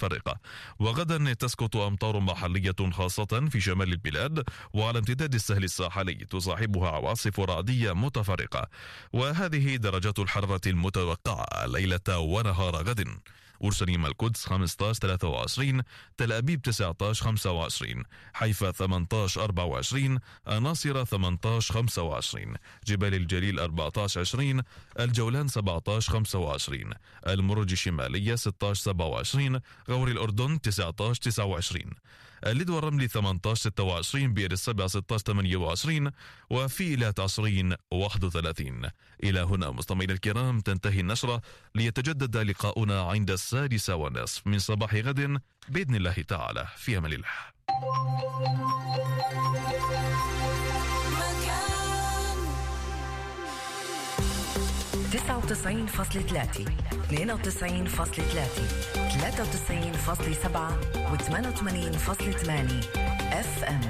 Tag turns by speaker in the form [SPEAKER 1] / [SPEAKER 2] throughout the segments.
[SPEAKER 1] متفرقة وغدا تسقط أمطار محلية خاصة في شمال البلاد وعلى امتداد السهل الساحلي تصاحبها عواصف رعدية متفرقة. وهذه درجات الحرارة المتوقعة ليلة ونهار غد. أورشليم القدس 15 23 تل أبيب 19 25 حيفا 18 24 الناصرة 18 25 جبال الجليل 14 20 الجولان 17 25 المرج الشمالية 16 27 غور الأردن 19 29 اللد والرمل 18 26 بئر السبع 16 28 وفي إيلات عشرين 31 إلى هنا مستمعينا الكرام تنتهي النشرة. ليتجدد لقاؤنا عند السادسة والنصف من صباح غد بإذن الله تعالى. في أمان الله.
[SPEAKER 2] 99.3 92.3 93.7 و 88.8 FM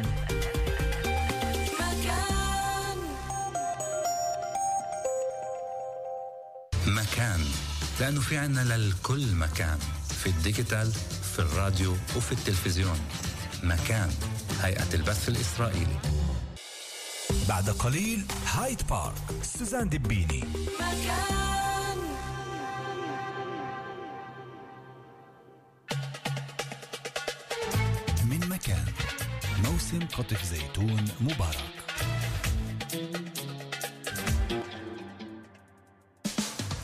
[SPEAKER 3] مكان. لأنه في عنا للكل مكان. في الديجيتال في الراديو وفي التلفزيون. مكان. هيئة البث الإسرائيلي.
[SPEAKER 4] بعد قليل هايد بارك سوزان دبيني من مكان موسم قطف زيتون مبارك.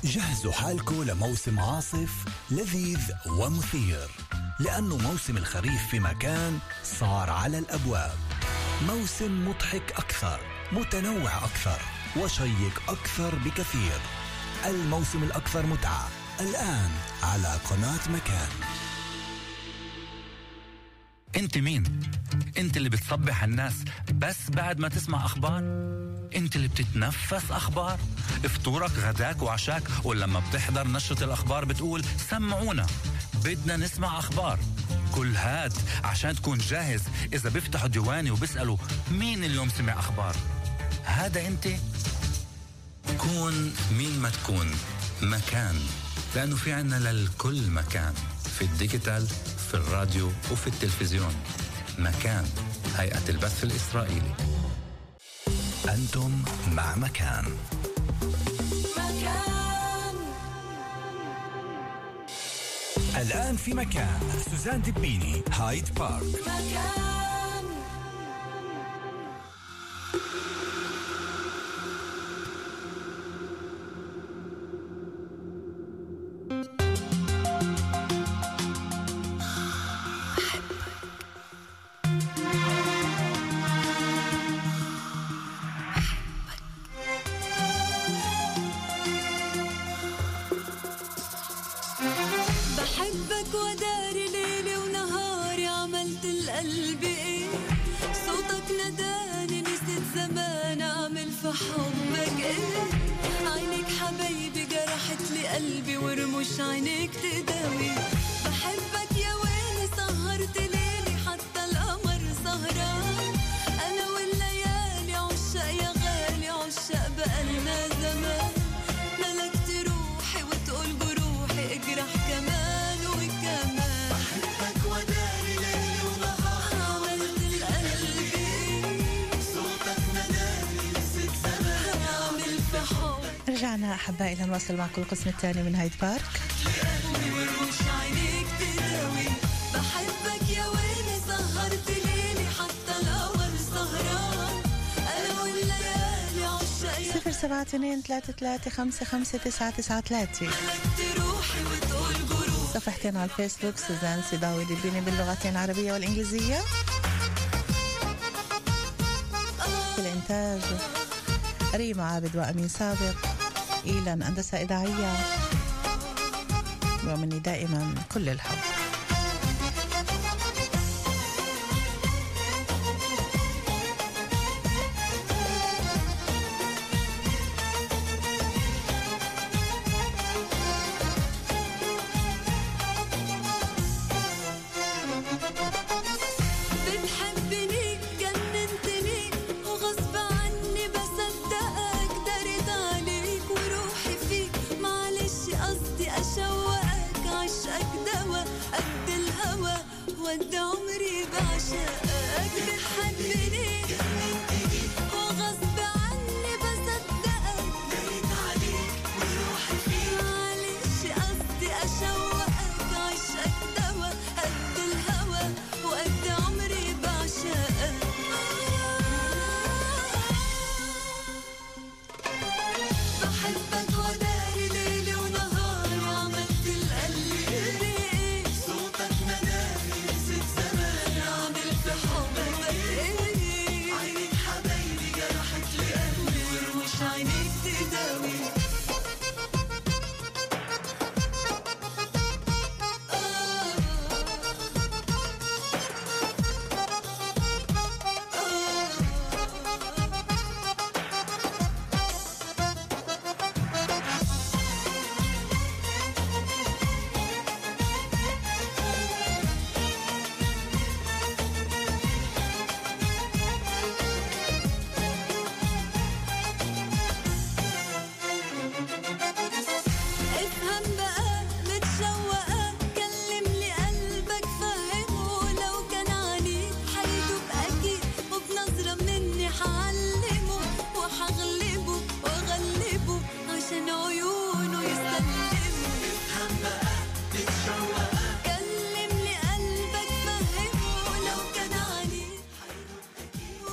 [SPEAKER 4] جهزوا حالكم لموسم عاصف لذيذ ومثير لأنه موسم الخريف في مكان صار على الأبواب. موسم مضحك أكثر متنوع أكثر وشيق أكثر بكثير الموسم الأكثر متعة الآن على قناة مكان
[SPEAKER 3] أنت مين؟ أنت اللي بتصبح الناس بس بعد ما تسمع أخبار؟ أنت اللي بتتنفس أخبار؟ فطورك غداك وعشاك ولما بتحضر نشرة الأخبار بتقول سمعونا بدنا نسمع أخبار كل هاد عشان تكون جاهز إذا بيفتحوا ديواني وبيسألوا مين اليوم سمع أخبار. هذا أنت. كون مين ما تكون. مكان. لأنه في عنا للكل مكان. في الديجيتال في الراديو وفي التلفزيون. مكان. هيئة البث الإسرائيلي.
[SPEAKER 4] أنتم مع مكان. الآن في مكان. سوزان دبيني هايد بارك.
[SPEAKER 5] بحبك
[SPEAKER 6] رجعنا أحبائي لنواصل معكم القسم الثاني من هايد بارك.
[SPEAKER 5] بحبك يا ويلي سهرت ليلي حتى القمر سهران. أنا والليالي
[SPEAKER 6] صفر سبعة اثنين ثلاثة ثلاثة خمسة خمسة تسعة تسعة ثلاثة. صفحتين على الفيسبوك سوزان سيداوي دبيني باللغتين العربية والإنجليزية. في الإنتاج ريما عابد وأمين سابق. إيلان هندسة إذاعية ومني دائما كل الحب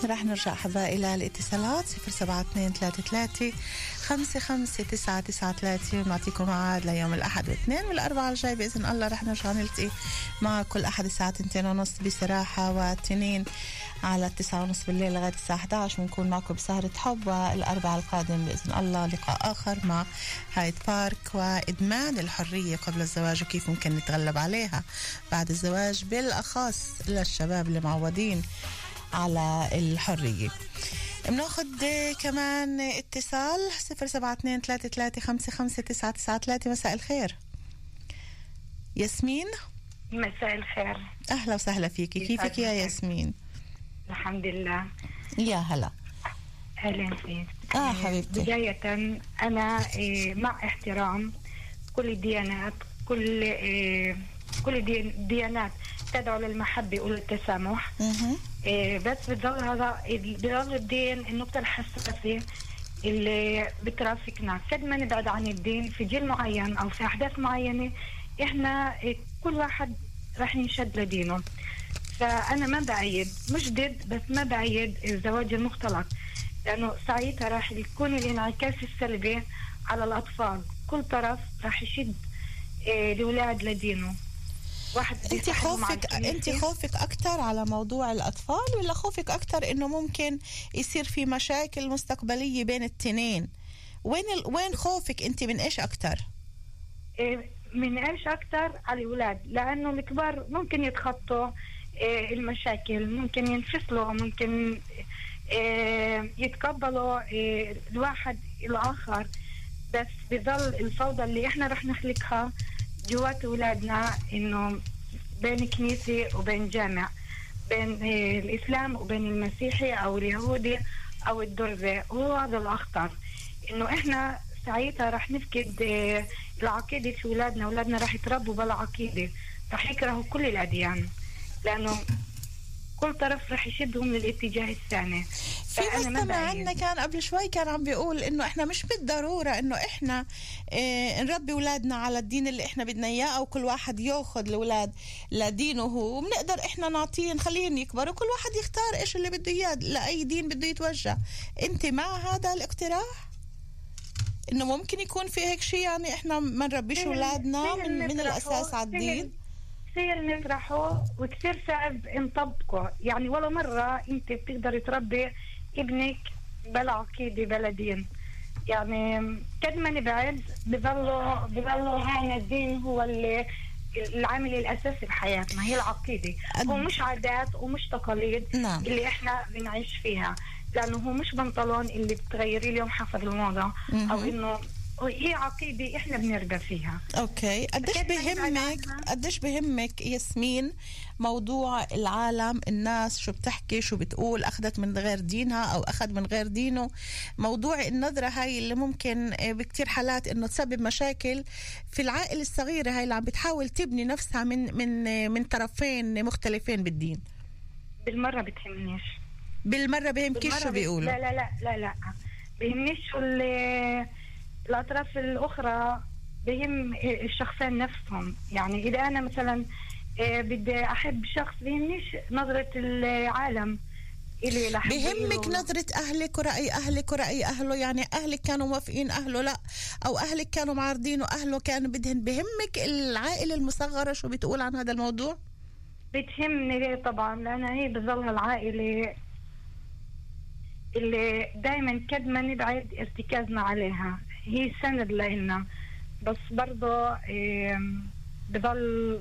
[SPEAKER 6] رح نرجع أحبائي إلى الاتصالات 07233 55993 ونعطيكم موعد ليوم الأحد والاثنين والأربعاء الجاي بإذن الله رح نرجع نلتقي مع كل أحد الساعة 2 ونص بصراحة والتنين على التسعة ونص بالليل لغاية الساعة 11 بنكون معكم بسهرة حب والأربعاء القادم بإذن الله. لقاء آخر مع هايد بارك وإدمان الحرية قبل الزواج وكيف ممكن نتغلب عليها. بعد الزواج بالأخص للشباب اللي على الحرية. بناخد كمان اتصال 072 33 مساء الخير. ياسمين؟
[SPEAKER 7] مساء الخير.
[SPEAKER 6] أهلا وسهلا فيكي. كيفك يا ياسمين؟
[SPEAKER 7] الحمد لله.
[SPEAKER 6] يا هلا.
[SPEAKER 7] أهلا فيك.
[SPEAKER 6] آه حبيبتي.
[SPEAKER 7] بداية أنا إيه، مع احترام كل الديانات كل إيه، كل الدي- الديانات تدعو للمحبة وللتسامح
[SPEAKER 6] مهم.
[SPEAKER 7] إيه، بس بتظل هذا بظل الدين النقطة الحساسة اللي بترافقنا. قد ما نبعد عن الدين في جيل معين أو في أحداث معينة إحنا إيه، كل واحد راح ينشد لدينه. فأنا ما بعيد مش ضد بس ما بعيد الزواج المختلط. لأنه ساعتها راح يكون الانعكاس السلبي على الأطفال. كل طرف راح يشد إيه، الأولاد لدينه. واحد
[SPEAKER 6] انت خوفك. انت خوفك أكثر على موضوع الأطفال ولا خوفك أكثر إنه ممكن يصير في مشاكل مستقبلية بين التنين؟ وين ال... وين خوفك انت من إيش أكثر
[SPEAKER 7] إيه، من إيش أكثر على الأولاد لأنه الكبار ممكن يتخطوا إيه، المشاكل ممكن ينفصلوا ممكن إيه، يتقبلوا الواحد الآخر. بس بظل الفوضى اللي إحنا رح نخلقها جوات أولادنا إنه بين كنيسة وبين جامع بين إيه، الإسلام وبين المسيحي أو اليهودي أو الدرزي. هو هذا الأخطر إنه إحنا ساعتها رح نفقد آه، العقيدة في أولادنا. أولادنا رح يتربوا بلا عقيدة. رح يكرهوا كل الأديان لأنه كل طرف رح يشدهم للاتجاه الثاني.
[SPEAKER 6] في مستمع. عندنا كان قبل شوي كان عم بيقول إنه إحنا مش بالضرورة إنه إحنا آه نربي أولادنا على الدين اللي إحنا بدنا إياه أو كل واحد يأخذ الأولاد لدينه هو وبنقدر إحنا نعطيه نخليهم يكبروا كل واحد يختار إيش اللي بده إياه لأي دين بده يتوجه. أنت مع هذا الاقتراح؟ إنه ممكن يكون في هيك شيء يعني إحنا ما نربيش
[SPEAKER 7] أولادنا
[SPEAKER 6] من, من الأساس على الدين؟
[SPEAKER 7] سهل نطرحه وكثير صعب نطبقه يعني ولا مرة أنت بتقدر تربي ابنك بلا عقيدة بلا دين يعني قد ما نبعد بضلوا بضلوا هذا الدين هو اللي العامل الأساسي بحياتنا. هي العقيدة. هو مش عادات ومش تقاليد
[SPEAKER 6] نعم.
[SPEAKER 7] اللي إحنا بنعيش فيها. لأنه هو مش بنطلون اللي بتغيري اليوم حسب الموضة أو
[SPEAKER 6] مهم.
[SPEAKER 7] وهي عقيدة إحنا بنرجى فيها.
[SPEAKER 6] أوكي. قديش بهمك؟ قديش بهمك ياسمين موضوع العالم؟ الناس شو بتحكي شو بتقول؟ أخذت من غير دينها أو أخذ من غير دينه؟ موضوع النظرة هاي اللي ممكن آه، بكتير حالات إنه تسبب مشاكل في العائلة الصغيرة هاي اللي عم بتحاول تبني نفسها من من من طرفين مختلفين بالدين.
[SPEAKER 7] بالمرة بتهمنيش.
[SPEAKER 6] بالمرة بهمكيش
[SPEAKER 7] بالمرة
[SPEAKER 6] شو بيقولوا؟
[SPEAKER 7] لا لا لا لا لا. بيهمنيش شو ال- الأطراف الأخرى بهم الشخصين نفسهم. يعني إذا أنا مثلا آه، بدي أحب شخص بيهمنيش نظرة العالم لحب
[SPEAKER 6] بهمك. نظرة أهلك ورأي أهلك ورأي أهله؟ يعني أهلك كانوا موافقين أهله؟ لا. أو أهلك كانوا معارضينه أهله كانوا بدهن. بهمك العائلة المصغرة شو بتقول عن هذا الموضوع؟
[SPEAKER 7] بتهمني ليه طبعا؟ لأن هي بتظلها العائلة اللي دائما قد ما نبعد ارتكازنا عليها. هي سند لنا بس برضه إيه، بضل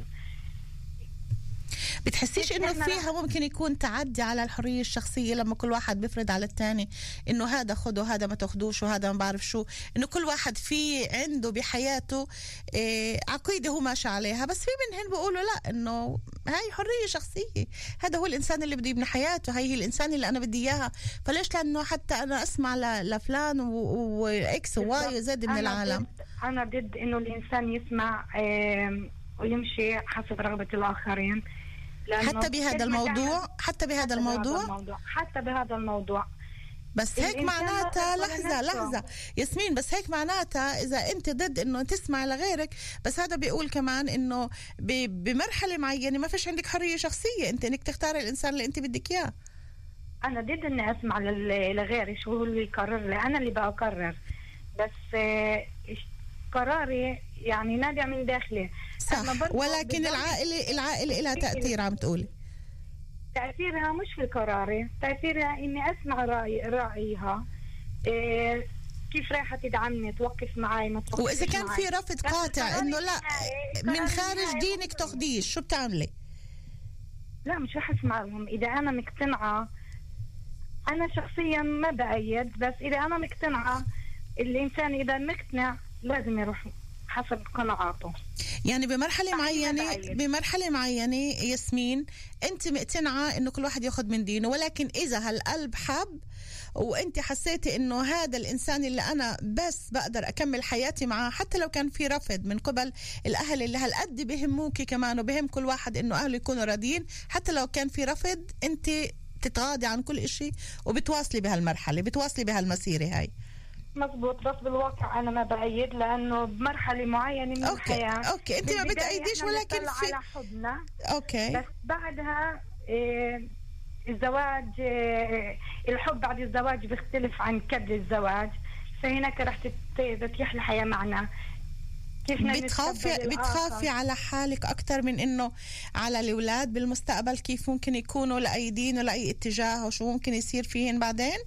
[SPEAKER 6] بتحسيش
[SPEAKER 7] إنه
[SPEAKER 6] فيها ممكن يكون تعدي على الحرية الشخصية لما كل واحد بيفرض على الثاني إنه هذا خده هذا ما تاخدوش وهذا ما بعرف شو. إنه كل واحد في عنده بحياته إيه عقيدة هو ماشي عليها. بس في منهن بيقولوا لا إنه هاي حرية شخصية. هذا هو الإنسان اللي بده يبني حياته هاي هي الإنسان اللي أنا بدي إياها. فليش؟ لأنه حتى أنا أسمع لفلان وإكس وواي وزد من العالم.
[SPEAKER 7] أنا ضد إنه الإنسان يسمع ويمشي حسب رغبة الآخرين. لأنه
[SPEAKER 6] حتى بهذا الموضوع حتى بهذا الموضوع؟
[SPEAKER 7] حتى بهذا الموضوع.
[SPEAKER 6] بس هيك معناتها لحظة. لحظة. ياسمين بس هيك معناتها إذا أنت ضد إنه تسمع لغيرك بس هذا بيقول كمان إنه بمرحلة معينة ما فيش عندك حرية شخصية أنت إنك تختاري الإنسان اللي أنت بدك إياه.
[SPEAKER 7] أنا ضد إني أسمع لل- لغيري شو هو اللي يقرر لي. أنا اللي بقرر. بس آه، قراري يعني نابع من داخلي.
[SPEAKER 6] صح. ولكن العائلة العائلة لها تأثير عم تقولي.
[SPEAKER 7] تأثيرها مش في قراري. تأثيرها إني أسمع راي رأيها. إيه كيف رايحة تدعمني؟ توقف معي ما توقفش
[SPEAKER 6] وإذا كان
[SPEAKER 7] معي.
[SPEAKER 6] في رفض قاطع إنه لا من خارج دينك تاخديش شو بتعملي؟
[SPEAKER 7] لا مش رح أسمع لهم. إذا أنا مقتنعة أنا شخصيا ما بأيد بس إذا أنا مقتنعة الإنسان إذا مقتنع لازم يروح حسب قناعاته
[SPEAKER 6] يعني بمرحلة معينة. بمرحلة معينة ياسمين أنت مقتنعة إنه كل واحد ياخد من دينه ولكن إذا هالقلب حب وأنت حسيتي إنه هذا الإنسان اللي أنا بس بقدر أكمل حياتي معاه حتى لو كان في رفض من قبل الأهل اللي هالقد بهموكي كمان وبهم كل واحد إنه أهله يكونوا راضيين حتى لو كان في رفض أنت تتغاضي عن كل إشي وبتواصلي بهالمرحلة بتواصلي بهالمسيرة هاي
[SPEAKER 7] مزبوط بس بالواقع أنا ما بايد لأنه بمرحلة معينة من
[SPEAKER 6] okay،
[SPEAKER 7] الحياة.
[SPEAKER 6] okay، أنت ما بتأيديش ولكن في-
[SPEAKER 7] على حضنا
[SPEAKER 6] okay.
[SPEAKER 7] بس بعدها إيه الزواج إيه الحب بعد الزواج بيختلف عن قبل الزواج. فهناك رح تت- تتيح الحياة معنا.
[SPEAKER 6] بتخافي بتخافي. على حالك أكثر من إنه على الأولاد بالمستقبل كيف ممكن يكونوا لأي دين ولاي اتجاه وشو ممكن يصير فيهن بعدين؟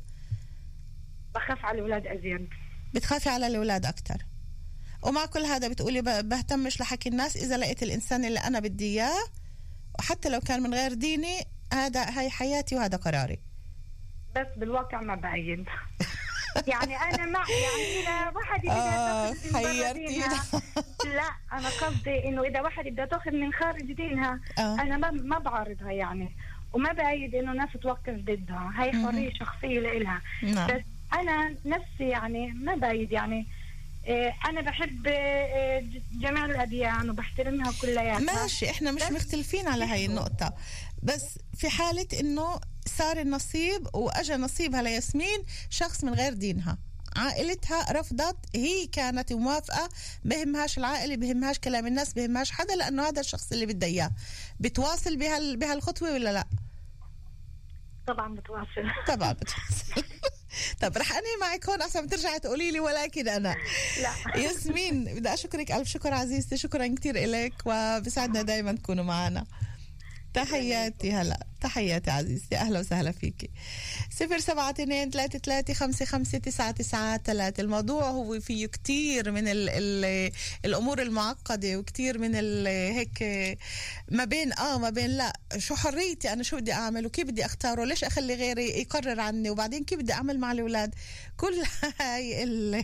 [SPEAKER 7] بخاف على الاولاد أزيد.
[SPEAKER 6] بتخافي على الأولاد أكثر ومع كل هذا بتقولي بهتمش لحكي الناس إذا لقيت الإنسان اللي أنا بدي إياه وحتى لو كان من غير ديني هذا هاي حياتي وهذا قراري.
[SPEAKER 7] بس بالواقع ما بعيد يعني أنا مع يعني إذا واحد بدها
[SPEAKER 6] آه،
[SPEAKER 7] تاخذ لا أنا قصدي إنه إذا واحد بدها تاخذ من خارج دينها
[SPEAKER 6] آه.
[SPEAKER 7] أنا ما ما بعارضها يعني. وما بعيد إنه ناس توقف ضدها. هاي حرية شخصية لإلها.
[SPEAKER 6] نعم.
[SPEAKER 7] بس أنا نفسي يعني ما بعيد يعني. إيه، أنا بحب إيه، جميع الأديان وبحترمها كلياتها.
[SPEAKER 6] ماشي إحنا مش مختلفين على هاي النقطة. بس في حالة إنه صار النصيب واجى نصيبها لياسمين شخص من غير دينها. عائلتها رفضت هي كانت موافقة بهمهاش العائلة بهمهاش كلام الناس بهمهاش حدا لأنه هذا الشخص اللي بدها إياه. بتواصل بهال بهالخطوة ولا لا؟
[SPEAKER 7] طبعا بتواصل.
[SPEAKER 6] طبعا بتواصل. طب رح أنهي معك هون عشان ترجعي تقولي لي ولكن أنا.
[SPEAKER 7] لا.
[SPEAKER 6] ياسمين بدي أشكرك ألف شكر عزيزتي شكرا كتير إلك وبسعدنا دايما تكونوا معنا. تحياتي هلا تحياتي عزيزتي أهلا وسهلا فيكي. صفر سبعة اثنين ثلاثة ثلاثة خمسة خمسة تسعة تسعة ثلاثة الموضوع هو فيه كتير من ال ال الأمور المعقدة وكتير من ال هيك ما بين آه ما بين لا. شو حريتي أنا؟ شو بدي أعمل؟ وكيف بدي أختاره؟ ليش أخلي غيري يقرر عني؟ وبعدين كيف بدي أعمل مع الأولاد؟ كل هاي ال-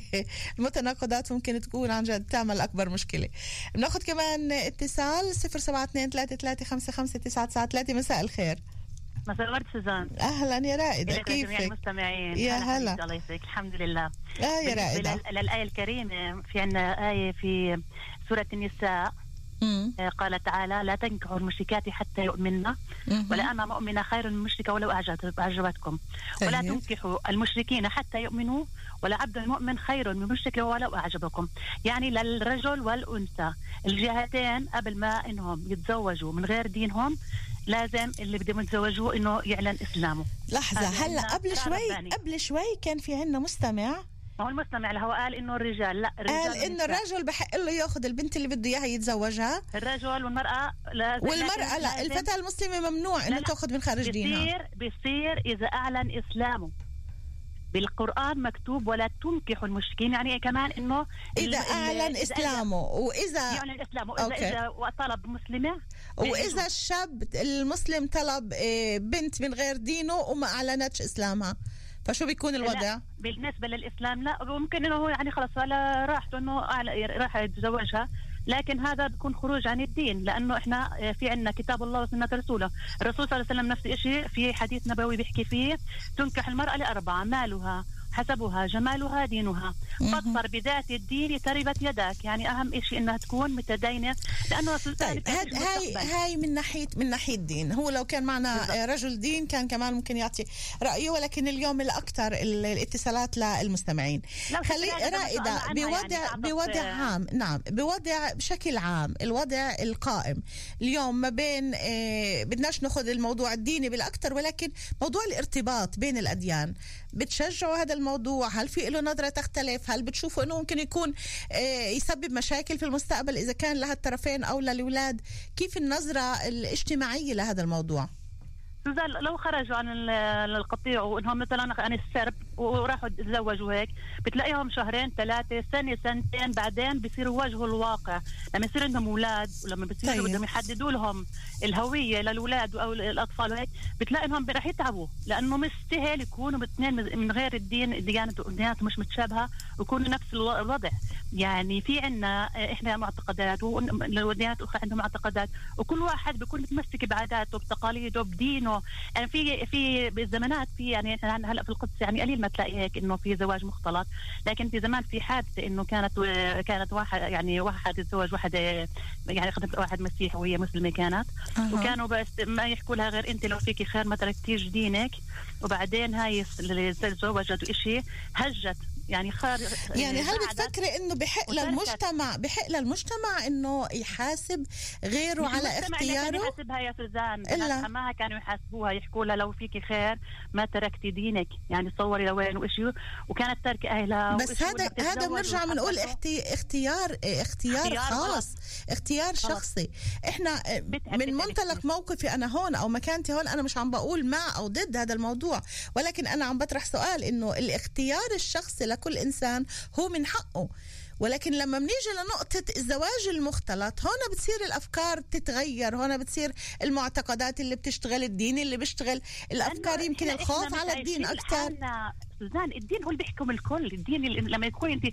[SPEAKER 6] المتناقضات ممكن تكون عن جد تعمل أكبر مشكلة. بناخد كمان اتصال صفر سبعة اثنين ثلاثة ثلاثة خمسة خمسة تسعة تسعة ثلاثة مساء الخير.
[SPEAKER 8] مساء الورد سوزان.
[SPEAKER 6] أهلا يا رائدة.
[SPEAKER 8] إليك جميع
[SPEAKER 6] كيفك؟
[SPEAKER 8] المستمعين.
[SPEAKER 6] يا هلا.
[SPEAKER 8] الله يسعدك. الحمد لله.
[SPEAKER 6] آه يا
[SPEAKER 8] لل- للآية الكريمة في عندنا آية في سورة النساء. قال تعالى لا تنكحوا المشركات حتى يؤمنن
[SPEAKER 6] مهم.
[SPEAKER 8] ولا أما مؤمنة خير من مشركة ولو أعجبت- أعجبتكم. ولا
[SPEAKER 6] طيب.
[SPEAKER 8] تنكحوا المشركين حتى يؤمنوا. ولا عبد مؤمن خير من مشرك ولو أعجبكم. يعني للرجل والأنثى. الجهتين قبل ما إنهم يتزوجوا من غير دينهم لازم اللي بدهم يتزوجوا إنه يعلن إسلامه.
[SPEAKER 6] لحظة
[SPEAKER 8] هلأ
[SPEAKER 6] قبل شوي. قبل شوي كان في عنا مستمع
[SPEAKER 8] ما هو المستمع له قال إنه الرجال. لا الرجال
[SPEAKER 6] قال
[SPEAKER 8] إنه.
[SPEAKER 6] الرجل بحق له يأخذ البنت اللي بده إياها يتزوجها.
[SPEAKER 8] الرجل والمرأة لازم والمرأة
[SPEAKER 6] لا الفتاه المسلمة ممنوع
[SPEAKER 8] إنه.
[SPEAKER 6] تأخذ من خارج دينها.
[SPEAKER 8] بيصير بيصير إذا أعلن إسلامه. بالقرآن مكتوب ولا تنكحوا المشركين. يعني كمان إنه إذا
[SPEAKER 6] أعلن
[SPEAKER 8] إذا
[SPEAKER 6] إسلامه واذا
[SPEAKER 8] يعلن إسلامه. إذا
[SPEAKER 6] أوكي.
[SPEAKER 8] إذا طلب مسلمة
[SPEAKER 6] وإذا الشاب المسلم طلب آه، بنت من غير دينه وما أعلنتش إسلامها. فشو بيكون الوضع؟
[SPEAKER 8] لا بالنسبة للإسلام لا ممكن إنه هو يعني خلص ولا راحته أعلى- راح يتزوجها لكن هذا بيكون خروج عن الدين لأنه إحنا في عندنا كتاب الله وسنة رسوله، الرسول صلى الله عليه وسلم نفس الشيء في حديث نبوي بيحكي فيه تنكح المرأة لأربعة مالها حسبها جمالها دينها. فاظفر بذات الدين تربت يدك يعني أهم شيء إنها تكون متدينة لأنه
[SPEAKER 6] طيب هاد هاي هاي من ناحيه من ناحية دين هو لو كان معنا رجل دين كان كمان ممكن يعطي رأيه ولكن اليوم الأكثر الاتصالات للمستمعين خلي رائدة بوضع يعني بوضع عام. نعم بوضع بشكل عام الوضع القائم. اليوم ما بين آه بدناش ناخذ الموضوع الديني بالأكثر ولكن موضوع الارتباط بين الأديان. بتشجعوا هذا الموضوع؟ هل في له نظرة تختلف؟ هل بتشوفوا أنه ممكن يكون يسبب مشاكل في المستقبل إذا كان لها الطرفين أو للأولاد؟ كيف النظرة الاجتماعية لهذا الموضوع؟
[SPEAKER 8] لو خرجوا عن القطيع وإنهم مثلا عن السرب وراحوا تزوجوا هيك. بتلاقيهم شهرين ثلاثة سنة سنتين بعدين بيصيروا يواجهوا الواقع. لما يصير عندهم أولاد ولما بيصيروا طيب. بدهم يحددوا لهم الهوية للأولاد أو الأطفال وهيك بتلاقي انهم رح يتعبوا. لأنه مستاهل يكونوا اثنين من غير الدين ديانته مش متشابهة ويكونوا نفس الوضع. يعني في عنا إحنا معتقدات والديانات الأخرى عندهم معتقدات. وكل واحد بيكون متمسك بعاداته بتقاليده بدينه. يعني في في بالزمانات في يعني هلأ في القدس يعني قليل ما تلاقي هيك إنه في زواج مختلط؟ لكن في زمان في حادثة إنه كانت كانت واحد يعني واحد يتزوج واحد يعني خدمت واحد مسيحي وهي مسلمة كانت. أه. وكانوا بس ما يحكوا لها غير أنت لو فيكي خير ما تركتيش دينك. وبعدين هاي اللي تزوجت شيء هجت يعني خار
[SPEAKER 6] يعني هل بتفكري إنه بحق للمجتمع بحق للمجتمع إنه يحاسب غيره على اختياره؟
[SPEAKER 8] يحاسبها يا سوزان إلا ما كانوا يحاسبوها يحكوا لها لو فيكي خير ما تركتي دينك. يعني تصوري لوين وشيء وكانت ترك أهلها
[SPEAKER 6] بس هذا هذا بنرجع بنقول أختي اختيار اختيار خاص. اختيار شخصي. إحنا من منطلق موقفي أنا هون أو مكانتي هون أنا مش عم بقول مع أو ضد هذا الموضوع. ولكن أنا عم بطرح سؤال إنه الاختيار الشخصي لكل إنسان هو من حقه. ولكن لما بنيجي لنقطة الزواج المختلط هون بتصير الأفكار تتغير هون بتصير المعتقدات اللي بتشتغل الدين اللي بيشتغل الأفكار يمكن الخوف على الدين أكثر
[SPEAKER 8] سوزان الدين هو اللي بيحكم الكل. الدين لما يكون انت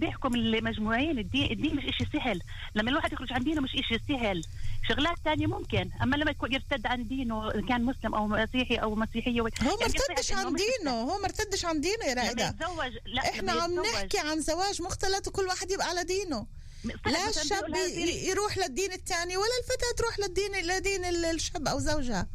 [SPEAKER 8] بيحكم المجموعين. الدين الدين مش شيء سهل. لما الواحد يخرج عن دينه مش شيء سهل. شغلات ثانية ممكن. أما لما يكون يرتد عن دينه كان مسلم أو مسيحي أو مسيحية
[SPEAKER 6] هو ما ارتدش عن دينه. هو ما ارتدش عن دينه يا رائدة.
[SPEAKER 8] يتزوج لا
[SPEAKER 6] إحنا عم نحكي عن زواج مختلط وكل واحد يبقى على دينه. لا الشاب يروح للدين الثاني ولا الفتاة تروح للدين لدين الشاب أو زوجها.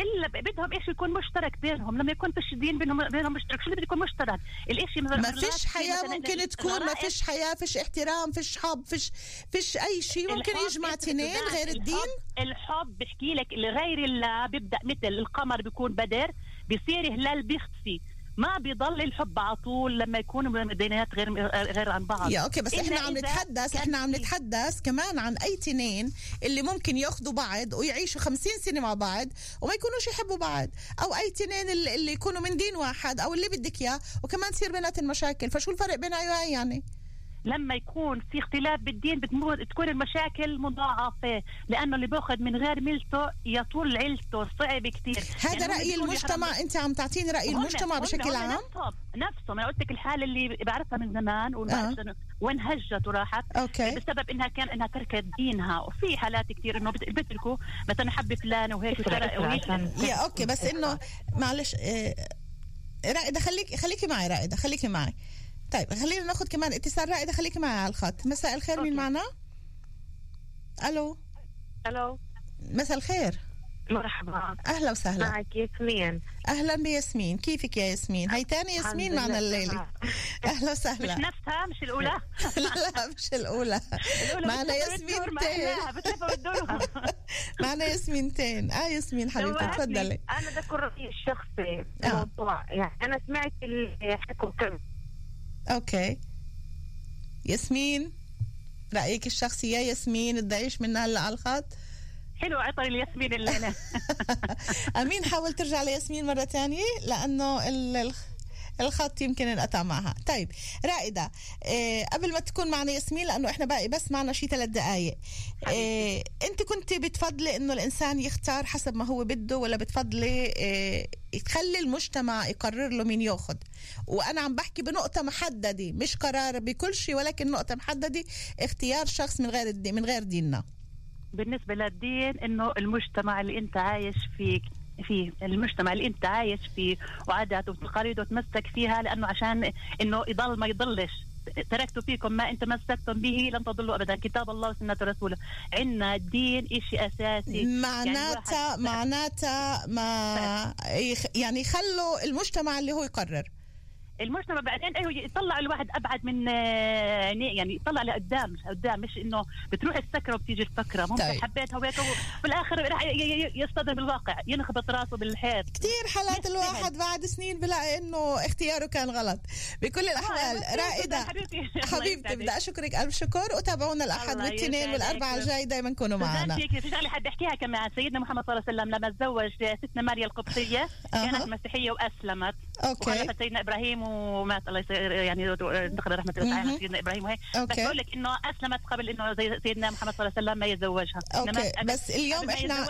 [SPEAKER 8] إلا بدهم إيش يكون مشترك بينهم لما يكون فيش دين بينهم بينهم مشترك. شو اللي بده يكون مشترك؟ الإشي
[SPEAKER 6] ما فيش حياة ممكن تكون ما فيش حياة فيش احترام فيش حب فيش فيش أي شيء ممكن يجمع تنين غير الدين؟
[SPEAKER 8] الحب بحكي لك لغير الله بيبدأ مثل القمر بيكون بدر بيصير هلال بيختفي. ما بيضل الحب على طول لما يكونوا دينيات غير غير عن بعض.
[SPEAKER 6] يا أوكي بس إحنا عم نتحدث إحنا عم نتحدث كمان عن أي تنين اللي ممكن ياخذوا بعض ويعيشوا خمسين سنة مع بعض وما يكونوش يحبوا بعض. أو أي تنين اللي, اللي يكونوا من دين واحد أو اللي بدك إياه وكمان تصير بيناتهم مشاكل. فشو الفرق بين اي وأي يعني؟
[SPEAKER 8] لما يكون في اختلاف بالدين بتمو- تكون المشاكل مضاعفة لأنه اللي بياخذ من غير ملته يطول عيلته صعب كتير.
[SPEAKER 6] هذا
[SPEAKER 8] يعني بيقولوا
[SPEAKER 6] المجتمع. أنت عم تعطيني رأي
[SPEAKER 8] هم-
[SPEAKER 6] المجتمع
[SPEAKER 8] هم-
[SPEAKER 6] بشكل
[SPEAKER 8] هم
[SPEAKER 6] عام؟
[SPEAKER 8] نفسهم أنا قلت لك الحالة اللي بعرفها من زمان وبعرف إنه وين هجت وراحت.
[SPEAKER 6] okay.
[SPEAKER 8] بسبب إنها كان إنها تركت دينها. وفي حالات كثير إنه بت- بتركوا. مثلا حب فلان وهيك
[SPEAKER 6] يا okay بس إنه معلش آه، رائدة خليك خليكي معي رائدة خليكي معي. طيب خلينا ناخذ كمان اتصال رائده خليكي معي على الخط. مساء الخير مين
[SPEAKER 8] okay.
[SPEAKER 6] معنا؟ ألو.
[SPEAKER 9] ألو.
[SPEAKER 6] مساء الخير.
[SPEAKER 9] مرحبا.
[SPEAKER 6] أهلا وسهلا.
[SPEAKER 9] معك ياسمين.
[SPEAKER 6] أهلا بياسمين. كيفك يا ياسمين؟ هي تاني ياسمين معنا
[SPEAKER 9] الليلة.
[SPEAKER 6] أهلا
[SPEAKER 8] مش
[SPEAKER 6] وسهلا
[SPEAKER 8] نفسها مش الأولى.
[SPEAKER 6] لا مش الأولى.
[SPEAKER 8] الأولى
[SPEAKER 6] معنا
[SPEAKER 8] بتلف وتدور
[SPEAKER 6] ياسمين
[SPEAKER 8] مع
[SPEAKER 6] تاني.
[SPEAKER 8] أهلها، بتلف وتدور
[SPEAKER 6] معنا ياسمينتين آه ياسمين حبيبتي. تفضلي
[SPEAKER 9] أنا ذكر رأيي الشخصي
[SPEAKER 6] آه.
[SPEAKER 9] الموضوع. يعني أنا سمعت اللي حكوا كم
[SPEAKER 6] أوكي. ياسمين رأيك الشخصي يا ياسمين تدعيش منا هلا على الخط؟
[SPEAKER 8] حلو عطري الياسمين الليلة
[SPEAKER 6] أمين حاول ترجع لياسمين مرة تانية لأنه ال- الخط يمكن انقطع معها. طيب رائدة إيه قبل ما تكون معنا ياسمين لأنه إحنا باقي بس معنا شي ثلاث دقايق. إيه أنت كنت بتفضلي إنه الإنسان يختار حسب ما هو بده ولا بتفضلي إيه تخلي المجتمع يقرر له مين ياخذ وأنا عم بحكي بنقطة محددة مش قرار بكل شيء ولكن نقطة محددة اختيار شخص من غير من غير ديننا.
[SPEAKER 8] بالنسبة للدين إنه المجتمع اللي أنت عايش فيه فيه المجتمع اللي انت عايش فيه وعاداته وتقاليده تمسك فيها لأنه عشان إنه يضل ما يضلش. تركت فيكم ما إن تمسكتم به لن تضلوا ابدا. كتاب الله وسنة رسوله. عندنا الدين شيء أساسي.
[SPEAKER 6] معناتها
[SPEAKER 8] واحد-
[SPEAKER 6] معناتها ما يعني خلوا المجتمع اللي هو يقرر.
[SPEAKER 8] المجتمع بعدين أيوه يطلع الواحد أبعد من آه، يعني يطلع لقدام مش قدام مش إنه بتروح السكرة وبتيجي الفكرة. ممكن
[SPEAKER 6] طيب.
[SPEAKER 8] حبيتها وهيك وفي الآخر راح يصطدم بالواقع ينخبط راسه بالحيط.
[SPEAKER 6] كثير حالات. الواحد بعد سنين بلاقي إنه اختياره كان غلط. بكل الأحوال
[SPEAKER 8] آه،
[SPEAKER 6] رائدة.
[SPEAKER 8] حبيبتي.
[SPEAKER 6] حبيبتي بدي أشكرك ألف شكر. وتابعونا الاحد والاثنين. والاربعاء الجاي دائما كونوا معنا.
[SPEAKER 8] في شغلة حد احكيها كمان. سيدنا محمد صلى الله عليه وسلم لما تزوج ستنا ماريا
[SPEAKER 6] القبطية.
[SPEAKER 8] كانت مسيحية
[SPEAKER 6] وأسلمت.
[SPEAKER 8] okay. سيدنا إبراهيم ومات الله يسير يعني دخل رحمة الله. سيدنا إبراهيم وهيك بس
[SPEAKER 6] أوكي.
[SPEAKER 8] بقول لك إنه أسلمت قبل إنه زي سيدنا محمد صلى الله عليه وسلم ما يتزوجها. إنما
[SPEAKER 6] بس اليوم
[SPEAKER 8] تأسلم.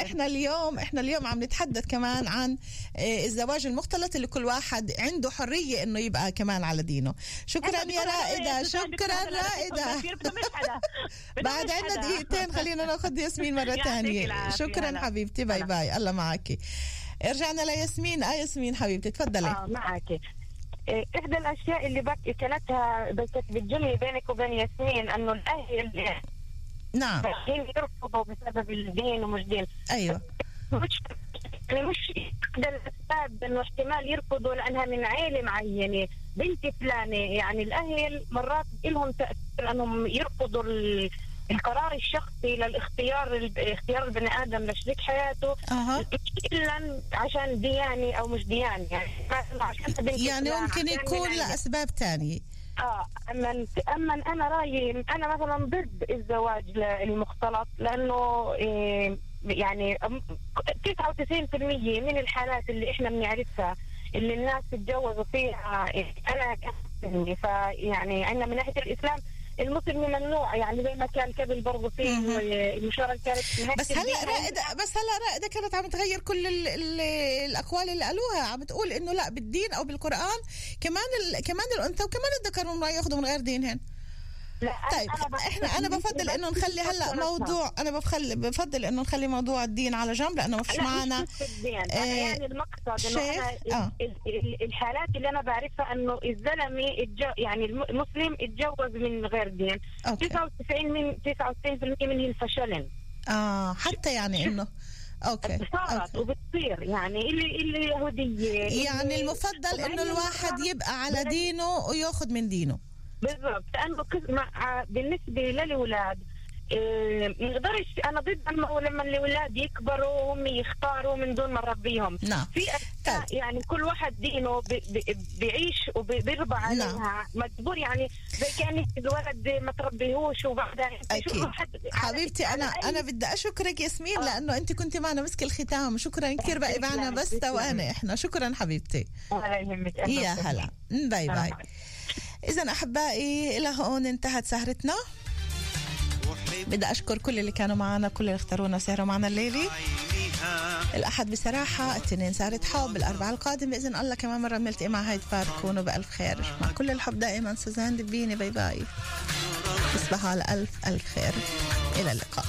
[SPEAKER 6] إحنا اليوم إحنا اليوم عم نتحدث كمان عن آه، الزواج المختلط اللي كل واحد عنده حرية إنه يبقى كمان على دينه. شكرا يا رائدة. شكرا رائدة. بعد عنا دقيقتين خلينا ناخذ ياسمين تانية.
[SPEAKER 8] العافية،
[SPEAKER 6] شكرا. حبيبتي.
[SPEAKER 8] bye.
[SPEAKER 6] bye. الله معك. رجعنا لياسمين. آه ياسمين حبيبتي تفضلي.
[SPEAKER 9] آه معك. إيه، إحدى الأشياء اللي بك كانتها بس بتجلي بينك وبين ياسمين إنه الأهل
[SPEAKER 6] نعم.
[SPEAKER 9] يرفضوا بسبب الدين ومش دين.
[SPEAKER 6] أيوه.
[SPEAKER 9] مش يعني مش إحدى الأسباب إنه احتمال يرفضوا لأنها من عيلة معينة. بنت فلانة يعني الأهل مرات لهم تأثير إنهم يرفضوا القرار الشخصي للاختيار اختيار البني آدم لشريك حياته
[SPEAKER 6] أها
[SPEAKER 9] إلا عشان دياني أو مش دياني يعني عشان
[SPEAKER 6] يعني
[SPEAKER 9] فلان،
[SPEAKER 6] ممكن يكون. لاسباب تانية
[SPEAKER 9] آه أما أما أنا رأيي أنا مثلا ضد الزواج المختلط لأنه إيه يعني أم- 99% من الحالات اللي إحنا بنعرفها اللي الناس تتجوزوا فيها إيه، أنا فيعني عندنا من ناحية الإسلام المسلم ممنوع يعني زي ما كان قبل برضه في. المشاركه
[SPEAKER 6] بس هلا رائده بس هلا رائدة كانت عم تغير كل ال ال الأقوال اللي قالوها. عم تقول إنه لا بالدين أو بالقرآن كمان ال كمان الأنثى وكمان الذكر ممنوع ياخذوا من غير دينهن طيب إحنا أنا بفضل إنه نخلي هلأ موضوع أنا بفضل بفضل إنه نخلي موضوع الدين على جنب لأنه ما فيش معنا. آه،
[SPEAKER 9] أنا يعني المقصد
[SPEAKER 6] إنه
[SPEAKER 9] أنا
[SPEAKER 6] آه.
[SPEAKER 9] ال- ال- الحالات اللي أنا بعرفها إنه الزلمة يعني الم- المسلم اتجوز من غير دين.
[SPEAKER 6] okay.
[SPEAKER 9] 99 من 99% منهم فشلن.
[SPEAKER 6] آه حتى يعني انه okay
[SPEAKER 9] صارت. وبتصير يعني اللي اللي يهودية
[SPEAKER 6] يعني المفضل
[SPEAKER 9] إنه
[SPEAKER 6] الواحد يبقى على دينه وياخذ من دينه.
[SPEAKER 9] بالضبط. لأنه مع بالنسبة للاولاد إيه، ما نقدرش أنا ضد لما الاولاد يكبروا هم يختاروا من دون ما نربيهم.
[SPEAKER 6] نعم.
[SPEAKER 9] في أشياء يعني كل واحد دينه بي- بي- بيعيش وبيرضى عليها. مجبور يعني زي كان الولد ما تربيهوش وبعدين
[SPEAKER 6] أكيد. حبيبتي أنا أنا بدي أشكرك ياسمين لأنه أنت كنت معنا مسك الختام. شكرا كثير بقي معنا بس تواني إحنا. شكرا حبيبتي.
[SPEAKER 9] ولا يهمك
[SPEAKER 6] يا. هلا. bye bye. اذا أحبائي إلى هون انتهت سهرتنا. بدي أشكر كل اللي كانوا معنا كل اللي اختارونا وسهروا معنا الليلة. الأحد بصراحة الاثنين سهره حب الاربعاء القادم باذن الله كمان مرة بنلتقي مع هايد بارك كونوا بألف خير. مع كل الحب دائما سوزان دبيني bye bye. تصبحوا على ألف ألف خير. إلى اللقاء.